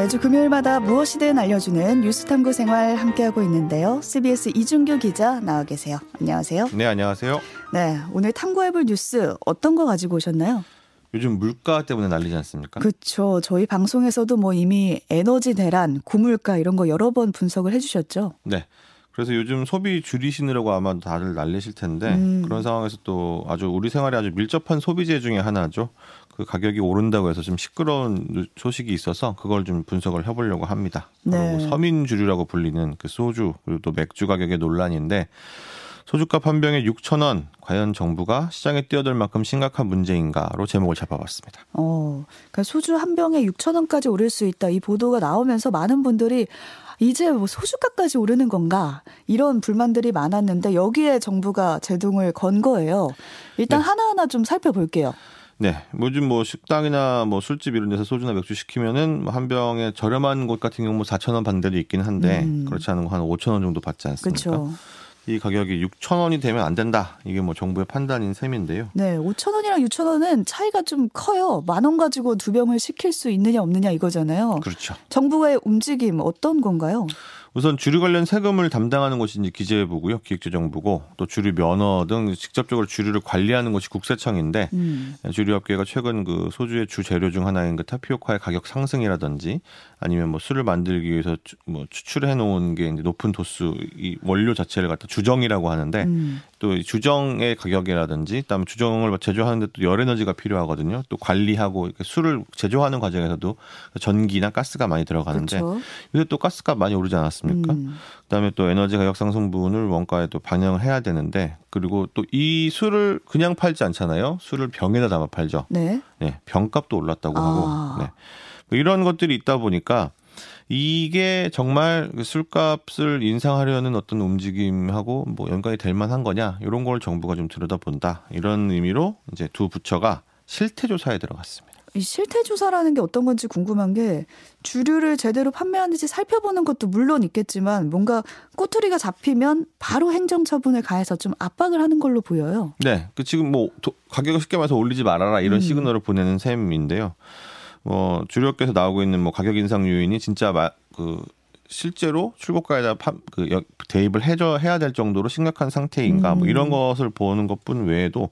매주 금요일마다 무엇이든 알려주는 뉴스탐구 생활 함께하고 있는데요. CBS 이준규 기자 나와 계세요. 안녕하세요. 네, 안녕하세요. 네, 오늘 탐구해볼 뉴스 어떤 거 가지고 오셨나요? 요즘 물가 때문에 난리지 않습니까? 그렇죠. 저희 방송에서도 뭐 이미 에너지 대란, 고물가 이런 거 여러 번 분석을 해주셨죠. 네. 그래서 요즘 소비 줄이시느라고 아마 다들 난리실 텐데 음. 그런 상황에서 또 아주 우리 생활에 아주 밀접한 소비재 중에 하나죠. 그 가격이 오른다고 해서 좀 시끄러운 소식이 있어서 그걸 좀 분석을 해보려고 합니다. 네. 그리고 서민주류라고 불리는 그 소주 그리고 또 맥주 가격의 논란인데 소주값 한 병에 6천 원 과연 정부가 시장에 뛰어들 만큼 심각한 문제인가로 제목을 잡아봤습니다. 어, 그러니까 소주 한 병에 6천 원까지 오를 수 있다 이 보도가 나오면서 많은 분들이 이제 뭐 소주값까지 오르는 건가 이런 불만들이 많았는데 여기에 정부가 제동을 건 거예요. 일단 네. 하나하나 좀 살펴볼게요. 네, 요즘 뭐 식당이나 뭐 술집 이런 데서 소주나 맥주 시키면은 뭐한 병에 저렴한 곳 같은 경우 뭐 4천 원 받는 데도 있긴 한데 음. 그렇지 않은 거한 5천 원 정도 받지 않습니까? 그렇죠. 이 가격이 6천 원이 되면 안 된다. 이게 뭐 정부의 판단인 셈인데요. 네, 5천 원이랑 6천 원은 차이가 좀 커요. 만 원 가지고 두 병을 시킬 수 있느냐 없느냐 이거잖아요. 그렇죠. 정부의 움직임 어떤 건가요? 우선 주류 관련 세금을 담당하는 것이 이제 기재부고요, 기획재정부고 또 주류 면허 등 직접적으로 주류를 관리하는 것이 국세청인데 음. 주류업계가 최근 그 소주의 주 재료 중 하나인 그 타피오카의 가격 상승이라든지 아니면 뭐 술을 만들기 위해서 뭐 추출해 놓은 게 이제 높은 도수 이 원료 자체를 갖다 주정이라고 하는데 음. 또 주정의 가격이라든지 그다음에 주정을 제조하는데 또 열에너지가 필요하거든요. 또 관리하고 술을 제조하는 과정에서도 전기나 가스가 많이 들어가는데 그렇죠. 요새 또 가스값 많이 오르지 않았습니까? 음. 그다음에 또 에너지 가격 상승분을 원가에 또 반영을 해야 되는데 그리고 또 이 술을 그냥 팔지 않잖아요. 술을 병에다 담아 팔죠. 네. 네 병값도 올랐다고 아. 하고. 네. 뭐 이런 것들이 있다 보니까 이게 정말 그 술값을 인상하려는 어떤 움직임하고 뭐 연관이 될 만한 거냐 이런 걸 정부가 좀 들여다본다 이런 의미로 이제 두 부처가 실태 조사에 들어갔습니다. 이 실태 조사라는 게 어떤 건지 궁금한 게 주류를 제대로 판매하는지 살펴보는 것도 물론 있겠지만 뭔가 꼬투리가 잡히면 바로 행정 처분을 가해서 좀 압박을 하는 걸로 보여요. 네, 그 지금 뭐 가격을 쉽게 말해서 올리지 말아라 이런 음. 시그널을 보내는 셈인데요. 뭐 주력계에서 나오고 있는 뭐 가격 인상 요인이 진짜 마, 그 실제로 출고가에다 파, 그 대입을 해줘 해야 될 정도로 심각한 상태인가 뭐 음. 뭐 이런 것을 보는 것뿐 외에도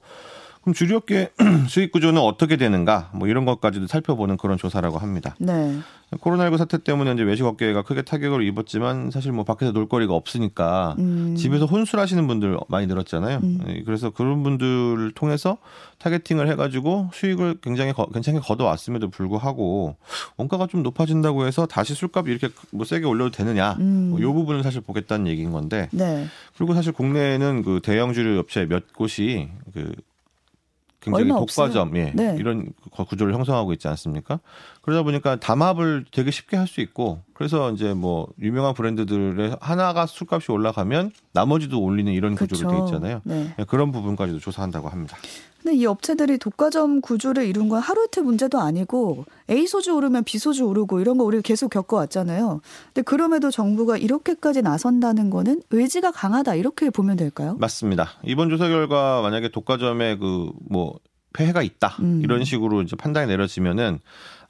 그럼 주류업계 수익 구조는 어떻게 되는가 뭐 이런 것까지도 살펴보는 그런 조사라고 합니다. 네. 코로나19 사태 때문에 이제 외식 업계가 크게 타격을 입었지만 사실 뭐 밖에서 놀거리가 없으니까 음. 집에서 혼술하시는 분들 많이 늘었잖아요. 음. 네, 그래서 그런 분들을 통해서 타겟팅을 해가지고 수익을 굉장히 거, 괜찮게 걷어왔음에도 불구하고 원가가 좀 높아진다고 해서 다시 술값이 이렇게 뭐 세게 올려도 되느냐 음. 뭐 이 부분을 사실 보겠다는 얘기인 건데. 네. 그리고 사실 국내에는 그 대형 주류 업체 몇 곳이 그 굉장히 독과점 예, 네. 이런 구조를 형성하고 있지 않습니까? 그러다 보니까 담합을 되게 쉽게 할 수 있고 그래서 이제 뭐 유명한 브랜드들의 하나가 술값이 올라가면 나머지도 올리는 이런 구조로 되어 있잖아요. 네. 예, 그런 부분까지도 조사한다고 합니다. 근데 이 업체들이 독과점 구조를 이룬 건 하루 이틀 문제도 아니고 A 소주 오르면 B 소주 오르고 이런 거 우리 계속 겪어왔잖아요. 근데 그럼에도 정부가 이렇게까지 나선다는 거는 의지가 강하다 이렇게 보면 될까요? 맞습니다. 이번 조사 결과 만약에 독과점에 그뭐 폐해가 있다 음. 이런 식으로 이제 판단이 내려지면은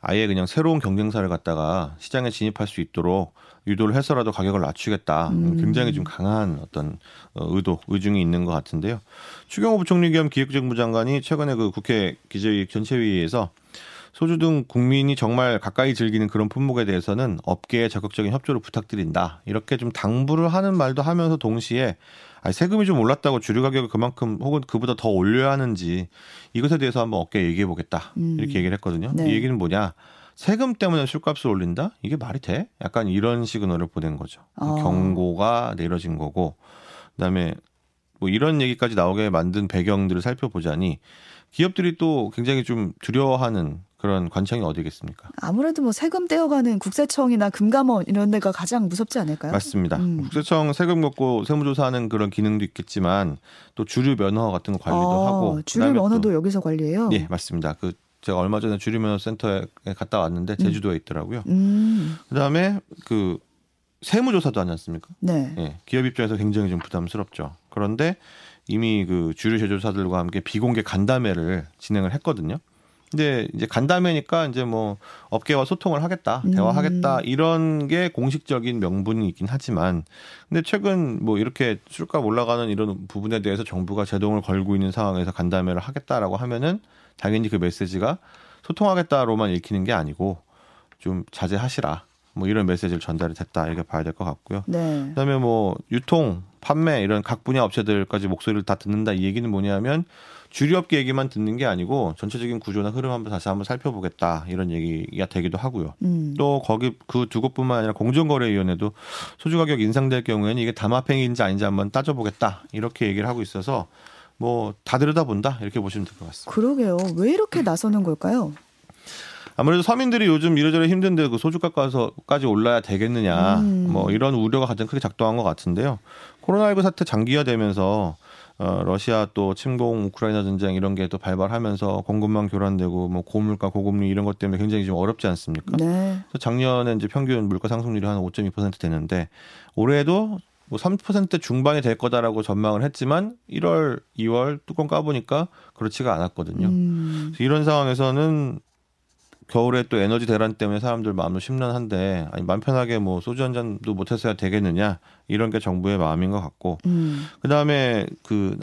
아예 그냥 새로운 경쟁사를 갖다가 시장에 진입할 수 있도록 유도를 해서라도 가격을 낮추겠다. 음. 굉장히 좀 강한 어떤 어, 의도, 의중이 있는 것 같은데요. 추경호 부총리 겸 기획재정부 장관이 최근에 그 국회 기재위 전체회의에서 소주 등 국민이 정말 가까이 즐기는 그런 품목에 대해서는 업계에 적극적인 협조를 부탁드린다. 이렇게 좀 당부를 하는 말도 하면서 동시에 아니, 세금이 좀 올랐다고 주류 가격을 그만큼 혹은 그보다 더 올려야 하는지 이것에 대해서 한번 업계에 얘기해 보겠다. 음. 이렇게 얘기를 했거든요. 네. 이 얘기는 뭐냐? 세금 때문에 술값을 올린다? 이게 말이 돼? 약간 이런 시그널을 보낸 거죠. 어. 경고가 내려진 거고, 그다음에 뭐 이런 얘기까지 나오게 만든 배경들을 살펴보자니 기업들이 또 굉장히 좀 두려워하는 그런 관청이 어디겠습니까? 아무래도 뭐 세금 떼어가는 국세청이나 금감원 이런 데가 가장 무섭지 않을까요? 맞습니다. 음. 국세청 세금 걷고 세무조사하는 그런 기능도 있겠지만 또 주류 면허 같은 거 관리도 어, 하고 주류 면허도 여기서 관리해요? 네, 맞습니다. 그 제가 얼마 전에 주류 면허 센터에 갔다 왔는데 음. 제주도에 있더라고요. 음. 그다음에 그 세무조사도 하지 않습니까? 네. 네. 기업 입장에서 굉장히 좀 부담스럽죠. 그런데 이미 그 주류 제조사들과 함께 비공개 간담회를 진행을 했거든요. 근데 이제 간담회니까 이제 뭐 업계와 소통을 하겠다, 음. 대화하겠다 이런 게 공식적인 명분이 있긴 하지만 근데 최근 뭐 이렇게 술값 올라가는 이런 부분에 대해서 정부가 제동을 걸고 있는 상황에서 간담회를 하겠다라고 하면은 당연히 그 메시지가 소통하겠다로만 읽히는 게 아니고 좀 자제하시라. 뭐 이런 메시지를 전달이 됐다 이렇게 봐야 될 것 같고요. 네. 그다음에 뭐 유통, 판매 이런 각 분야 업체들까지 목소리를 다 듣는다 이 얘기는 뭐냐면 주류업계 얘기만 듣는 게 아니고 전체적인 구조나 흐름 한번 다시 한번 살펴보겠다 이런 얘기가 되기도 하고요. 음. 또 거기 그 두 곳뿐만 아니라 공정거래위원회도 소주 가격 인상될 경우에는 이게 담합행위인지 아닌지 한번 따져보겠다 이렇게 얘기를 하고 있어서 뭐 다 들여다본다 이렇게 보시면 될 것 같습니다. 그러게요. 왜 이렇게 나서는 걸까요? 아무래도 서민들이 요즘 이러저러 힘든데 그 소주값까지 올라야 되겠느냐 음. 뭐 이런 우려가 가장 크게 작동한 것 같은데요. 코로나19 사태 장기화되면서 어, 러시아 또 침공 우크라이나 전쟁 이런 게 또 발발하면서 공급망 교란되고 뭐 고물가 고금리 이런 것 때문에 굉장히 좀 어렵지 않습니까? 네. 그래서 작년에 이제 평균 물가 상승률이 한 5.2% 되는데 올해도 뭐 3% 중반이 될 거다라고 전망을 했지만 1월, 2월 뚜껑 까보니까 그렇지가 않았거든요. 음. 이런 상황에서는 겨울에 또 에너지 대란 때문에 사람들 마음도 심란한데 아니 맘 편하게 뭐 소주 한 잔도 못 했어야 되겠느냐 이런 게 정부의 마음인 것 같고 음. 그다음에 그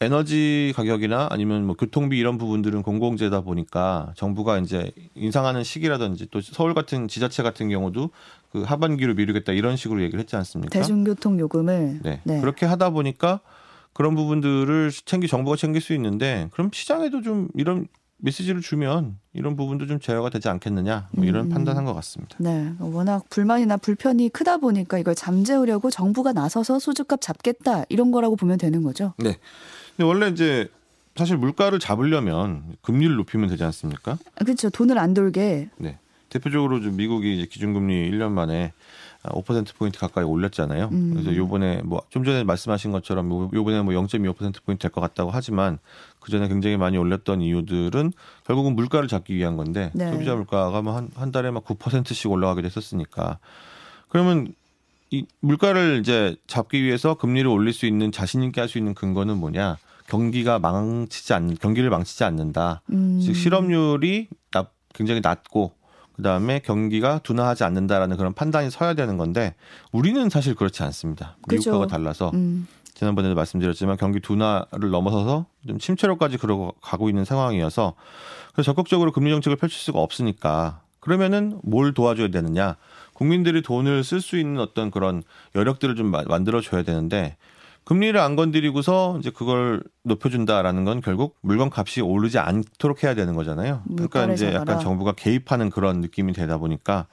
에너지 가격이나 아니면 뭐 교통비 이런 부분들은 공공재다 보니까 정부가 이제 인상하는 시기라든지 또 서울 같은 지자체 같은 경우도 그 하반기로 미루겠다 이런 식으로 얘기를 했지 않습니까? 대중교통 요금을 네. 네. 그렇게 하다 보니까 그런 부분들을 챙기 정부가 챙길 수 있는데 그럼 시장에도 좀 이런 메시지를 주면 이런 부분도 좀 제어가 되지 않겠느냐 뭐 이런 음. 판단한 것 같습니다. 네, 워낙 불만이나 불편이 크다 보니까 이걸 잠재우려고 정부가 나서서 소주값 잡겠다 이런 거라고 보면 되는 거죠. 네. 근데 원래 이제 사실 물가를 잡으려면 금리를 높이면 되지 않습니까? 아, 그렇죠. 돈을 안 돌게. 네. 대표적으로 좀 미국이 이제 기준금리 1년 만에 5% 포인트 가까이 올렸잖아요. 음. 그래서 요번에 뭐 좀 전에 말씀하신 것처럼 요- 요번에 뭐 0.25% 포인트 될 것 같다고 하지만 그 전에 굉장히 많이 올렸던 이유들은 결국은 물가를 잡기 위한 건데 네. 소비자 물가가 뭐한 한 달에 막 9%씩 올라가게 됐었으니까 그러면 이 물가를 이제 잡기 위해서 금리를 올릴 수 있는 자신 있게 할 수 있는 근거는 뭐냐? 경기가 망치지 않 경기를 망치지 않는다. 음. 즉 실업률이 나- 굉장히 낮고 그다음에 경기가 둔화하지 않는다라는 그런 판단이 서야 되는 건데 우리는 사실 그렇지 않습니다. 그죠. 미국과 가 달라서 음. 지난번에도 말씀드렸지만 경기 둔화를 넘어서서 좀 침체로까지 그러고 가고 있는 상황이어서 그래서 적극적으로 금리 정책을 펼칠 수가 없으니까 그러면은 뭘 도와줘야 되느냐? 국민들이 돈을 쓸 수 있는 어떤 그런 여력들을 좀 마- 만들어 줘야 되는데 금리를 안 건드리고서 이제 그걸 높여준다라는 건 결국 물건 값이 오르지 않도록 해야 되는 거잖아요. 그러니까 이제 잡아라. 약간 정부가 개입하는 그런 느낌이 되다 보니까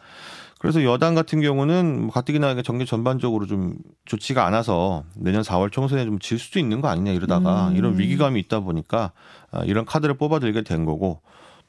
그래서 여당 같은 경우는 뭐 가뜩이나 정계 전반적으로 좀 좋지가 않아서 내년 4월 총선에 좀 질 수도 있는 거 아니냐 이러다가 음. 이런 위기감이 있다 보니까 아, 이런 카드를 뽑아들게 된 거고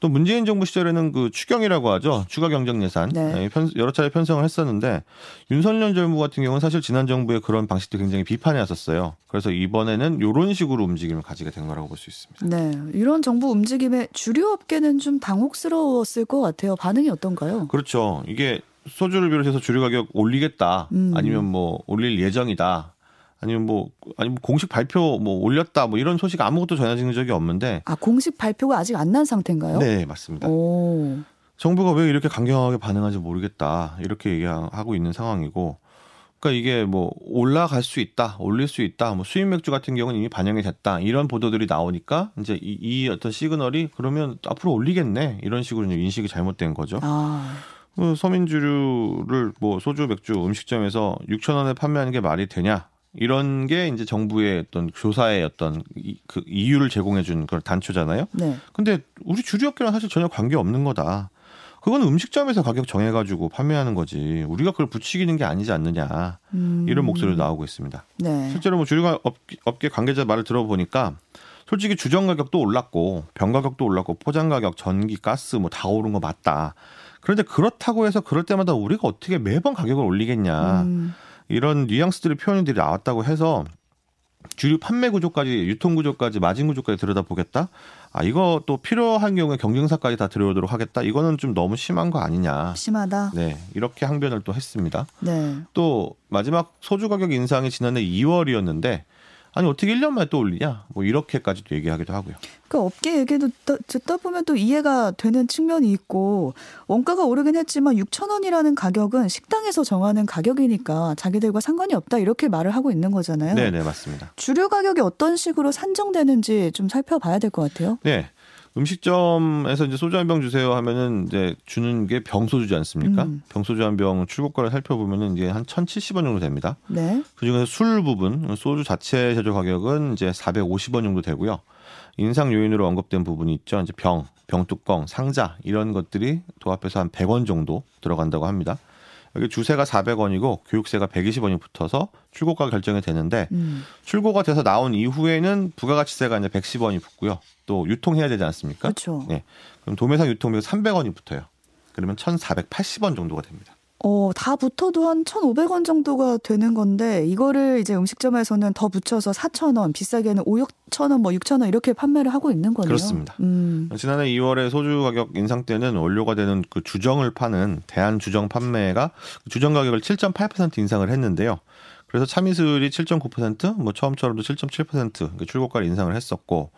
또 문재인 정부 시절에는 그 추경이라고 하죠 추가 경정 예산 네. 예, 편- 여러 차례 편성을 했었는데 윤석열 정부 같은 경우는 사실 지난 정부의 그런 방식도 굉장히 비판해 왔었어요. 그래서 이번에는 이런 식으로 움직임을 가지게 된 거라고 볼 수 있습니다. 네, 이런 정부 움직임에 주류 업계는 좀 당혹스러웠을 것 같아요. 반응이 어떤가요? 그렇죠. 이게 소주를 비롯해서 주류 가격 올리겠다 음. 아니면 뭐 올릴 예정이다 아니면 뭐 아니 면 공식 발표 뭐 올렸다 뭐 이런 소식 아무것도 전해진 적이 없는데. 아 공식 발표가 아직 안 난 상태인가요? 네 맞습니다. 오, 정부가 왜 이렇게 강경하게 반응하는지 모르겠다. 이렇게 얘기하고 있는 상황이고. 그러니까 이게 뭐 올라갈 수 있다 올릴 수 있다 뭐 수입 맥주 같은 경우는 이미 반영이 됐다. 이런 보도들이 나오니까 이제 이, 이 어떤 시그널이 그러면 앞으로 올리겠네. 이런 식으로 이제 인식이 잘못된 거죠. 아, 그 서민주류를 뭐 소주 맥주 음식점에서 6천 원에 판매하는 게 말이 되냐 이런 게 이제 정부의 어떤 조사의 어떤 이, 그 이유를 제공해 준 그런 단초잖아요. 네, 근데 우리 주류업계랑 사실 전혀 관계 없는 거다. 그건 음식점에서 가격 정해가지고 판매하는 거지. 우리가 그걸 부추기는 게 아니지 않느냐. 음, 이런 목소리도 나오고 있습니다. 네, 실제로 뭐 주류 업계, 업계 관계자 말을 들어보니까 솔직히 주정 가격도 올랐고 병 가격도 올랐고 포장 가격, 전기, 가스 뭐 다 오른 거 맞다. 그런데 그렇다고 해서 그럴 때마다 우리가 어떻게 매번 가격을 올리겠냐. 음, 이런 뉘앙스들의 표현들이 나왔다고 해서 주류 판매 구조까지 유통 구조까지 마진 구조까지 들여다보겠다. 아 이거 또 필요한 경우에 경쟁사까지 다 들여오도록 하겠다. 이거는 좀 너무 심한 거 아니냐. 심하다. 네 이렇게 항변을 또 했습니다. 네, 또 마지막 소주 가격 인상이 지난해 2월이었는데 아니 어떻게 1년 만에 또 올리냐? 뭐 이렇게까지도 얘기하기도 하고요. 그 업계 얘기도 듣다 보면 또 이해가 되는 측면이 있고 원가가 오르긴 했지만 6천 원이라는 가격은 식당에서 정하는 가격이니까 자기들과 상관이 없다 이렇게 말을 하고 있는 거잖아요. 네, 네, 맞습니다. 주류 가격이 어떤 식으로 산정되는지 좀 살펴봐야 될 것 같아요. 네. 음식점에서 이제 소주 한 병 주세요 하면은 이제 주는 게 병소주지 않습니까? 음. 병소주 한 병 출고가를 살펴보면은 이제 한 1,070원 정도 됩니다. 네. 그 중에서 술 부분, 소주 자체 제조 가격은 이제 450원 정도 되고요. 인상 요인으로 언급된 부분이 있죠. 이제 병, 병뚜껑, 상자 이런 것들이 도합해서 한 100원 정도 들어간다고 합니다. 여기 주세가 400원이고 교육세가 120원이 붙어서 출고가 결정이 되는데 음. 출고가 돼서 나온 이후에는 부가가치세가 이제 110원이 붙고요. 또 유통해야 되지 않습니까? 그렇죠. 네. 그럼 도매상 유통비가 300원이 붙어요. 그러면 1,480원 정도가 됩니다. 어, 다 붙어도 한 1,500원 정도가 되는 건데 이거를 이제 음식점에서는 더 붙여서 4,000원, 비싸게는 5, 6,000원, 뭐 6,000원 이렇게 판매를 하고 있는 거네요. 그렇습니다. 음. 지난해 2월에 소주 가격 인상 때는 원료가 되는 그 주정을 파는 대한 주정 판매가 주정 가격을 7.8% 인상을 했는데요. 그래서 참이슬이 7.9%, 뭐 처음처럼도 7.7% 출고가를 인상을 했었고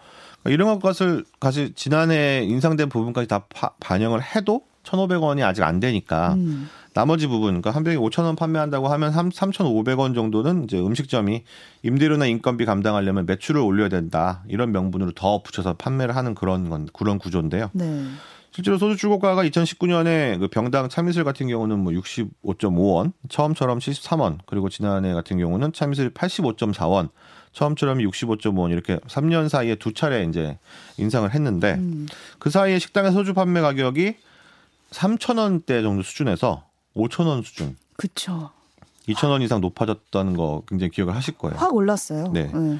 이런 것을 사실 지난해 인상된 부분까지 다 파, 반영을 해도 1,500원이 아직 안 되니까 음. 나머지 부분, 그러니까 한 병에 5천 원 판매한다고 하면 3, 3,500원 정도는 이제 음식점이 임대료나 인건비 감당하려면 매출을 올려야 된다 이런 명분으로 더 붙여서 판매를 하는 그런 건 그런 구조인데요. 네. 실제로 소주 출고가가 2019년에 그 병당 참이슬 같은 경우는 뭐 65.5원, 처음처럼 73원, 그리고 지난해 같은 경우는 참이슬 85.4원, 처음처럼 65.5원 이렇게 3년 사이에 두 차례 이제 인상을 했는데 음. 그 사이에 식당의 소주 판매 가격이 3,000원대 정도 수준에서 5천 원 수준. 그렇죠. 2천 원 이상 높아졌다는 거 굉장히 기억을 하실 거예요. 확 올랐어요. 네. 네.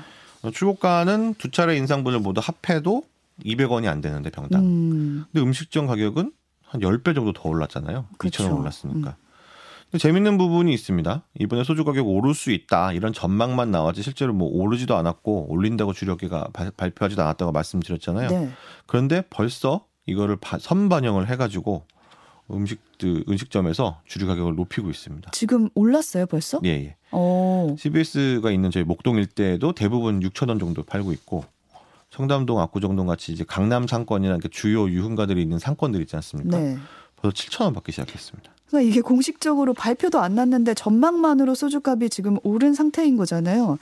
출고가는 두 차례 인상분을 모두 합해도 200원이 안 되는데 병당. 음. 근데 음식점 가격은 한 10배 정도 더 올랐잖아요. 그렇죠. 2천 원 올랐으니까. 음. 재밌는 부분이 있습니다. 이번에 소주 가격 오를 수 있다 이런 전망만 나왔지 실제로 뭐 오르지도 않았고 올린다고 주력계가 발표하지도 않았다고 말씀드렸잖아요. 네. 그런데 벌써 이거를 선반영을 해가지고 음식들 음식점에서 주류 가격을 높이고 있습니다. 지금 올랐어요, 벌써? 예, 예. 오. CBS가 있는 저희 목동 일대도 대부분 6천 원 정도 팔고 있고 청담동, 압구정동 같이 이제 강남 상권이나 주요 유흥가들이 있는 상권들 있지 않습니까? 네. 벌써 7천 원 받기 시작했습니다. 그러니까 이게 공식적으로 발표도 안 났는데 전망만으로 소주값이 지금 오른 상태인 거잖아요.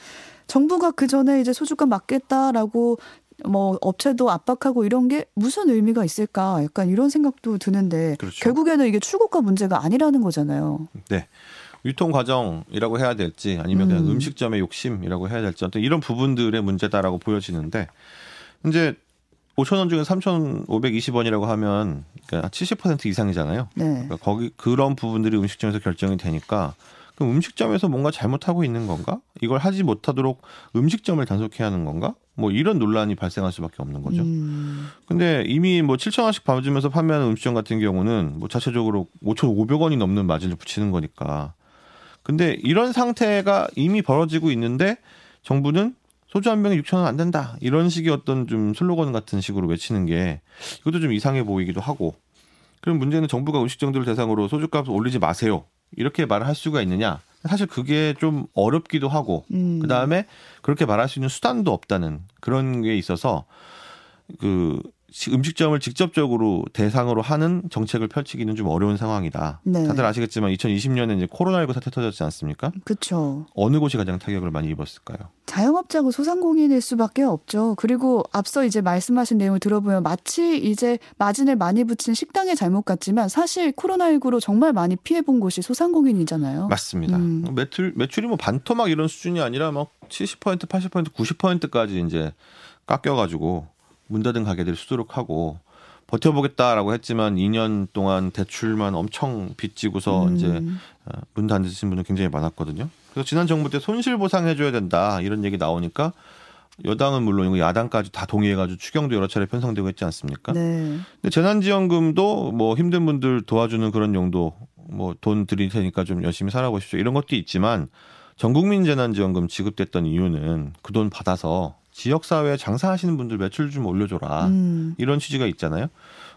정부가 그 전에 이제 소주값 맞겠다라고 뭐 업체도 압박하고 이런 게 무슨 의미가 있을까 약간 이런 생각도 드는데 그렇죠. 결국에는 이게 출고가 문제가 아니라는 거잖아요. 네. 유통 과정이라고 해야 될지 아니면 그냥 음. 식점의 욕심이라고 해야 될지 어떤 이런 부분들의 문제다라고 보여지는데 이제 5천 원 중에 3,520원이라고 하면 그러니까 70% 이상이잖아요. 네. 그러니까 거기 그런 부분들이 음식점에서 결정이 되니까 그럼 음식점에서 뭔가 잘못하고 있는 건가? 이걸 하지 못하도록 음식점을 단속해야 하는 건가? 뭐 이런 논란이 발생할 수밖에 없는 거죠. 음. 근데 이미 뭐 7천 원씩 받으면서 판매하는 음식점 같은 경우는 뭐 자체적으로 5,500원이 넘는 마진을 붙이는 거니까. 근데 이런 상태가 이미 벌어지고 있는데 정부는 소주 한 병에 6천 원 안 된다. 이런 식의 어떤 좀 슬로건 같은 식으로 외치는 게 이것도 좀 이상해 보이기도 하고. 그럼 문제는 정부가 음식점들을 대상으로 소주값 올리지 마세요. 이렇게 말을 할 수가 있느냐? 사실 그게 좀 어렵기도 하고 음. 그다음에 그렇게 말할 수 있는 수단도 없다는 그런 게 있어서 그 음식점을 직접적으로 대상으로 하는 정책을 펼치기는 좀 어려운 상황이다. 네. 다들 아시겠지만 2020년에 이제 코로나19 사태 터졌지 않습니까? 그렇죠. 어느 곳이 가장 타격을 많이 입었을까요? 자영업자고 소상공인일 수밖에 없죠. 그리고 앞서 이제 말씀하신 내용을 들어보면 마치 이제 마진을 많이 붙인 식당의 잘못 같지만 사실 코로나19로 정말 많이 피해 본 곳이 소상공인이잖아요. 맞습니다. 음. 매출 매출이 뭐 반토막 이런 수준이 아니라 막 70%, 80%, 90%까지 이제 깎여가지고 문 닫은 가게들이 수두룩 하고 버텨보겠다라고 했지만 2년 동안 대출만 엄청 빚지고서 음. 이제 어, 문 닫으신 분들 굉장히 많았거든요. 그래서 지난 정부 때 손실 보상해줘야 된다 이런 얘기 나오니까 여당은 물론이고 야당까지 다 동의해가지고 추경도 여러 차례 편성되고 있지 않습니까? 네. 근데 재난지원금도 뭐 힘든 분들 도와주는 그런 용도 뭐 돈 드릴 테니까 좀 열심히 살아보십시오 이런 것도 있지만 전국민 재난지원금 지급됐던 이유는 그 돈 받아서 지역사회에 장사하시는 분들 매출 좀 올려줘라. 음. 이런 취지가 있잖아요.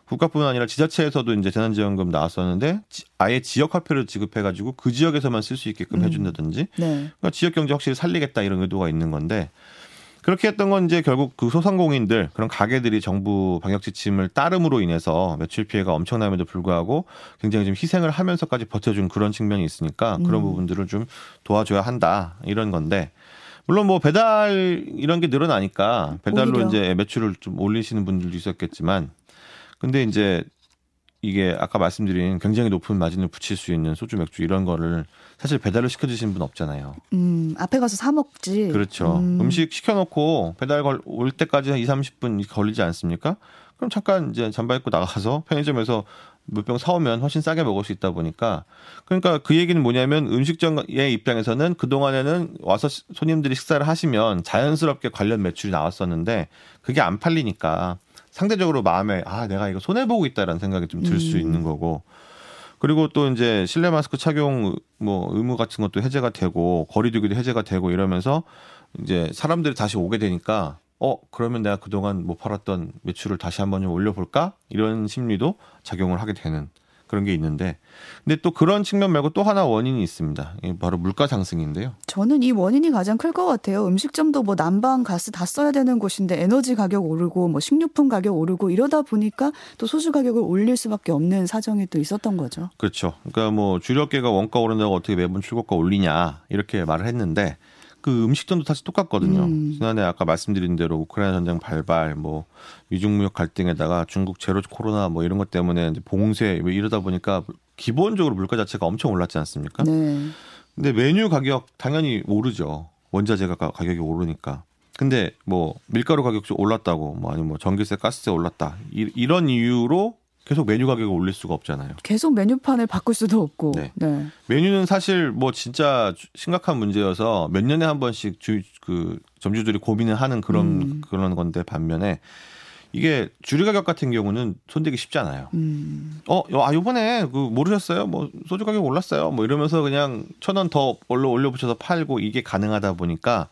국가뿐만 아니라 지자체에서도 이제 재난지원금 나왔었는데 아예 지역 화폐를 지급해가지고 그 지역에서만 쓸 수 있게끔 음. 해준다든지 네. 그러니까 지역 경제 확실히 살리겠다 이런 의도가 있는 건데 그렇게 했던 건 이제 결국 그 소상공인들 그런 가게들이 정부 방역 지침을 따름으로 인해서 매출 피해가 엄청남에도 불구하고 굉장히 좀 희생을 하면서까지 버텨준 그런 측면이 있으니까 그런 음. 부분들을 좀 도와줘야 한다 이런 건데 물론 뭐 배달 이런 게 늘어나니까 배달로 오히려. 이제 매출을 좀 올리시는 분들도 있었겠지만 근데 이제 이게 아까 말씀드린 굉장히 높은 마진을 붙일 수 있는 소주 맥주 이런 거를 사실 배달로 시켜 주시는 분 없잖아요. 음, 앞에 가서 사 먹지. 그렇죠. 음. 식 시켜 놓고 배달 걸, 올 때까지 한 2, 30분 걸리지 않습니까? 그럼 잠깐 이제 잠바 입고 나가서 편의점에서 몇병 사오면 훨씬 싸게 먹을 수 있다 보니까 그러니까 그 얘기는 뭐냐면 음식점의 입장에서는 그동안에는 와서 시- 손님들이 식사를 하시면 자연스럽게 관련 매출이 나왔었는데 그게 안 팔리니까 상대적으로 마음에 아 내가 이거 손해 보고 있다라는 생각이 좀 들수 음. 있는 거고 그리고 또 이제 실내 마스크 착용 뭐 의무 같은 것도 해제가 되고 거리두기도 해제가 되고 이러면서 이제 사람들이 다시 오게 되니까 어 그러면 내가 그동안 못 팔았던 매출을 다시 한번 좀 올려볼까 이런 심리도 작용을 하게 되는 그런 게 있는데 근데 또 그런 측면 말고 또 하나 원인이 있습니다 바로 물가 상승인데요 저는 이 원인이 가장 클 것 같아요. 음식점도 뭐 난방, 가스 다 써야 되는 곳인데 에너지 가격 오르고 뭐 식료품 가격 오르고 이러다 보니까 또 소주 가격을 올릴 수밖에 없는 사정이 또 있었던 거죠. 그렇죠 그러니까 뭐 주력계가 원가 오른다고 어떻게 매번 출고가 올리냐 이렇게 말을 했는데 그 음식점도 사실 똑같거든요. 음. 지난해 아까 말씀드린 대로 우크라이나 전쟁 발발, 뭐 미중 무역 갈등에다가 중국 제로 코로나 뭐 이런 것 때문에 이제 봉쇄 뭐 이러다 보니까 기본적으로 물가 자체가 엄청 올랐지 않습니까? 네. 근데 메뉴 가격 당연히 오르죠. 원자재가 가- 가격이 오르니까. 근데 뭐 밀가루 가격 좀 올랐다고 뭐 아니면 뭐 전기세, 가스세 올랐다 이, 이런 이유로 계속 메뉴 가격을 올릴 수가 없잖아요. 계속 메뉴판을 바꿀 수도 없고. 네. 네. 메뉴는 사실 뭐 진짜 주- 심각한 문제여서 몇 년에 한 번씩 주, 그 점주들이 고민을 하는 그런 음. 그런 건데 반면에 이게 주류 가격 같은 경우는 손대기 쉽지 않아요. 음. 어, 아 요번에 그 모르셨어요? 뭐 소주 가격 올랐어요. 뭐 이러면서 그냥 천 원 더 올려 올려 붙여서 팔고 이게 가능하다 보니까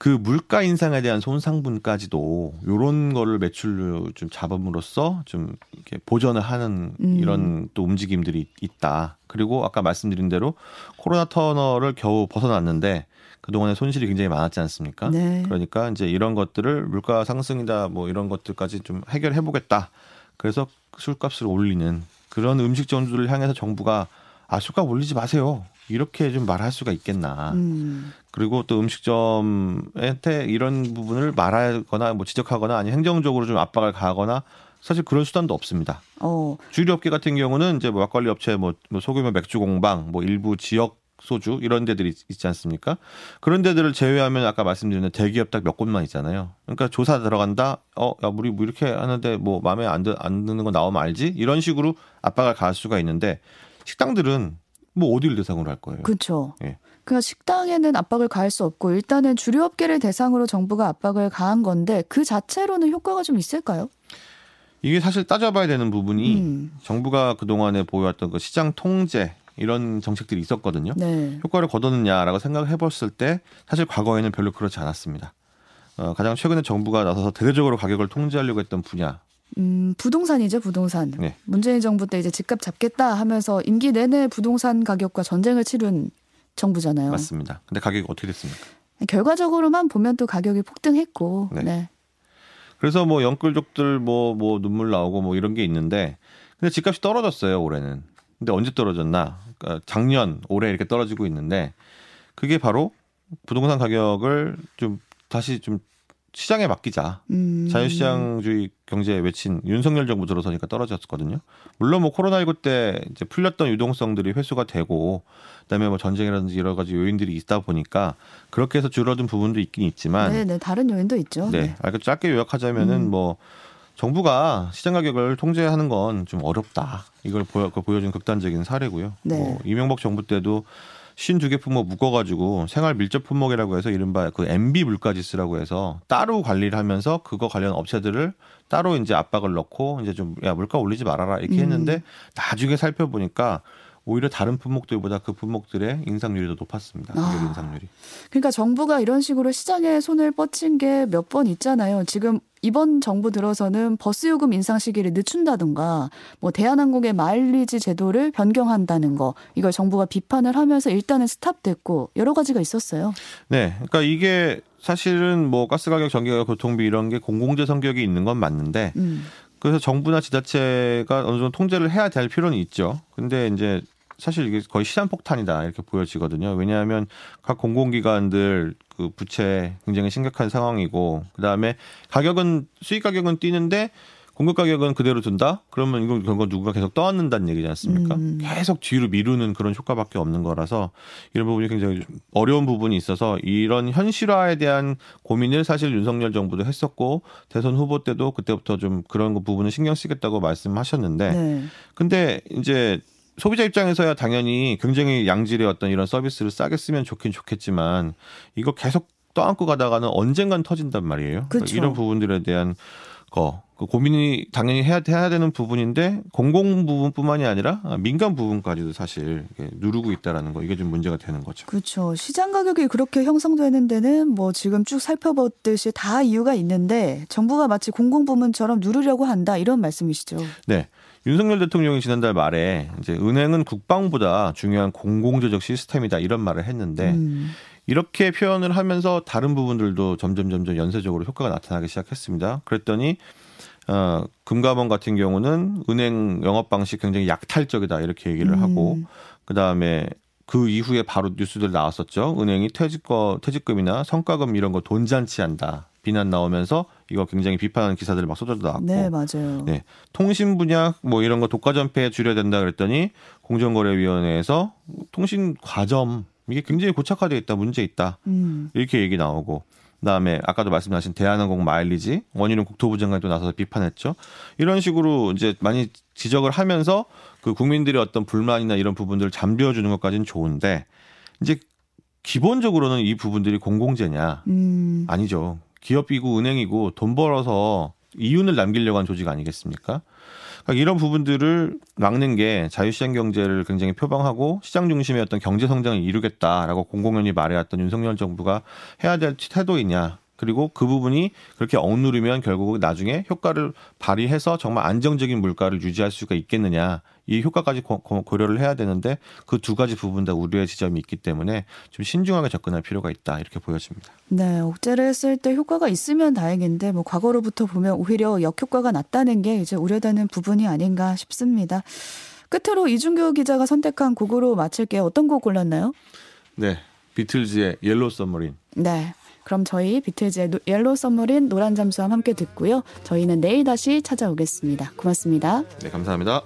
그 물가 인상에 대한 손상분까지도 요런 거를 매출로 좀 잡음으로써 좀 이렇게 보전을 하는 음. 이런 또 움직임들이 있다. 그리고 아까 말씀드린 대로 코로나 터널을 겨우 벗어났는데 그동안에 손실이 굉장히 많았지 않습니까? 네. 그러니까 이제 이런 것들을 물가 상승이다 뭐 이런 것들까지 좀 해결해 보겠다. 그래서 술값을 올리는 그런 음식점주를 향해서 정부가 아 술값 올리지 마세요. 이렇게 좀 말할 수가 있겠나. 음. 그리고 또 음식점한테 이런 부분을 말하거나 뭐 지적하거나 아니 행정적으로 좀 압박을 가하거나 사실 그런 수단도 없습니다. 어. 주류 업계 같은 경우는 이제 뭐 막걸리 업체 뭐, 뭐 소규모 맥주 공방 뭐 일부 지역 소주 이런 데들이 있- 있지 않습니까? 그런 데들을 제외하면 아까 말씀드린 대기업 딱 몇 곳만 있잖아요. 그러니까 조사 들어간다. 어, 야, 우리 뭐 이렇게 하는데 뭐 마음에 안, 드, 안 드는 거 나오면 알지? 이런 식으로 압박을 가할 수가 있는데 식당들은 뭐 어디를 대상으로 할 거예요? 그렇죠. 예. 그러니까 식당에는 압박을 가할 수 없고 일단은 주류 업계를 대상으로 정부가 압박을 가한 건데 그 자체로는 효과가 좀 있을까요? 이게 사실 따져봐야 되는 부분이 음. 정부가 그동안에 보여왔던 그 시장 통제 이런 정책들이 있었거든요. 네. 효과를 거뒀느냐라고 생각을 해봤을 때 사실 과거에는 별로 그렇지 않았습니다. 어, 가장 최근에 정부가 나서서 대대적으로 가격을 통제하려고 했던 분야. 음, 부동산이죠, 부동산. 네. 문재인 정부 때 이제 집값 잡겠다 하면서 임기 내내 부동산 가격과 전쟁을 치른 정부잖아요. 맞습니다. 근데 가격이 어떻게 됐습니까? 결과적으로만 보면 또 가격이 폭등했고. 네. 네. 그래서 뭐 영끌족들 뭐 뭐 눈물 나오고 뭐 이런 게 있는데 근데 집값이 떨어졌어요 올해는. 근데 언제 떨어졌나? 그러니까 작년 올해 이렇게 떨어지고 있는데 그게 바로 부동산 가격을 좀 다시 좀 시장에 맡기자. 음. 자유시장주의 경제 외친 윤석열 정부 들어서니까 떨어졌거든요. 물론 뭐 코로나19 때 이제 풀렸던 유동성들이 회수가 되고 그다음에 뭐 전쟁이라든지 여러 가지 요인들이 있다 보니까 그렇게 해서 줄어든 부분도 있긴 있지만 네, 네. 다른 요인도 있죠. 네. 아, 그 짧게 요약하자면은 음. 뭐 정부가 시장 가격을 통제하는 건 좀 어렵다. 이걸 보여, 그 보여준 극단적인 사례고요. 네. 뭐 이명박 정부 때도 52개 품목 묶어가지고 생활 밀접 품목이라고 해서 이른바 그 MB 물가지수라고 해서 따로 관리를 하면서 그거 관련 업체들을 따로 이제 압박을 넣고 이제 좀 야 물가 올리지 말아라 이렇게 음. 했는데 나중에 살펴보니까 오히려 다른 품목들보다 그 품목들의 인상률이 더 높았습니다. 가격 아. 인상률이. 그러니까 정부가 이런 식으로 시장에 손을 뻗친 게 몇 번 있잖아요. 지금 이번 정부 들어서는 버스 요금 인상 시기를 늦춘다든가 뭐 대한항공의 마일리지 제도를 변경한다는 거 이걸 정부가 비판을 하면서 일단은 스탑됐고 여러 가지가 있었어요. 네, 그러니까 이게 사실은 뭐 가스 가격, 전기 가격, 교통비 이런 게 공공재 성격이 있는 건 맞는데 음. 그래서 정부나 지자체가 어느 정도 통제를 해야 될 필요는 있죠. 근데 이제 사실 이게 거의 시한폭탄이다 이렇게 보여지거든요. 왜냐하면 각 공공기관들 그 부채 굉장히 심각한 상황이고 그 다음에 가격은 수익 가격은 뛰는데 공급 가격은 그대로 둔다? 그러면 이건 결국 누가 계속 떠안는다는 얘기지 않습니까? 음. 계속 뒤로 미루는 그런 효과밖에 없는 거라서 이런 부분이 굉장히 좀 어려운 부분이 있어서 이런 현실화에 대한 고민을 사실 윤석열 정부도 했었고 대선 후보 때도 그때부터 좀 그런 거 부분을 신경 쓰겠다고 말씀하셨는데 네. 근데 이제 소비자 입장에서야 당연히 굉장히 양질의 어떤 이런 서비스를 싸게 쓰면 좋긴 좋겠지만 이거 계속 떠안고 가다가는 언젠간 터진단 말이에요. 그러니까 그쵸. 이런 부분들에 대한 거. 그 고민이 당연히 해야, 해야 되는 부분인데 공공 부분뿐만이 아니라 민간 부분까지도 사실 누르고 있다라는 거 이게 좀 문제가 되는 거죠. 그렇죠. 시장 가격이 그렇게 형성되는 데는 뭐 지금 쭉 살펴봤듯이 다 이유가 있는데 정부가 마치 공공 부문처럼 누르려고 한다 이런 말씀이시죠. 네. 윤석열 대통령이 지난달 말에 이제 은행은 국방보다 중요한 공공재적 시스템이다 이런 말을 했는데 음. 이렇게 표현을 하면서 다른 부분들도 점점 점점 연쇄적으로 효과가 나타나기 시작했습니다. 그랬더니 어, 금감원 같은 경우는 은행 영업 방식 굉장히 약탈적이다 이렇게 얘기를 음. 하고 그 다음에 그 이후에 바로 뉴스들 나왔었죠. 은행이 퇴직거 퇴직금이나 성과금 이런 거 돈잔치한다 비난 나오면서 이거 굉장히 비판하는 기사들 막 쏟아져 나왔고 네, 맞아요. 네. 통신 분야 뭐 이런 거 독과 전폐 줄여야 된다 그랬더니 공정거래위원회에서 통신 과점 이게 굉장히 고착화되어 있다 문제 있다 음. 이렇게 얘기 나오고 그다음에 아까도 말씀하신 대한항공 마일리지 원희룡 국토부 장관이 또 나서서 비판했죠 이런 식으로 이제 많이 지적을 하면서 그 국민들의 어떤 불만이나 이런 부분들을 잠재워 주는 것까지는 좋은데 이제 기본적으로는 이 부분들이 공공재냐 음. 아니죠. 기업이고 은행이고 돈 벌어서 이윤을 남기려고 한 조직 아니겠습니까? 그러니까 이런 부분들을 막는 게 자유시장 경제를 굉장히 표방하고 시장 중심의 어떤 경제 성장을 이루겠다라고 공공연히 말해왔던 윤석열 정부가 해야 될 태도이냐. 그리고 그 부분이 그렇게 억누르면 결국 나중에 효과를 발휘해서 정말 안정적인 물가를 유지할 수가 있겠느냐. 이 효과까지 고, 고- 고려를 해야 되는데 그 두 가지 부분 다 우려의 지점이 있기 때문에 좀 신중하게 접근할 필요가 있다. 이렇게 보여집니다. 네, 억제를 했을 때 효과가 있으면 다행인데 뭐 과거로부터 보면 오히려 역효과가 났다는 게 이제 우려되는 부분이 아닌가 싶습니다. 끝으로 이준교 기자가 선택한 곡으로 마칠게요. 어떤 곡 골랐나요? 네. 비틀즈의 Yellow Submarine. 네. 그럼 저희 비틀즈의 노- Yellow Submarine 노란 잠수함 함께 듣고요. 저희는 내일 다시 찾아오겠습니다. 고맙습니다. 네, 감사합니다.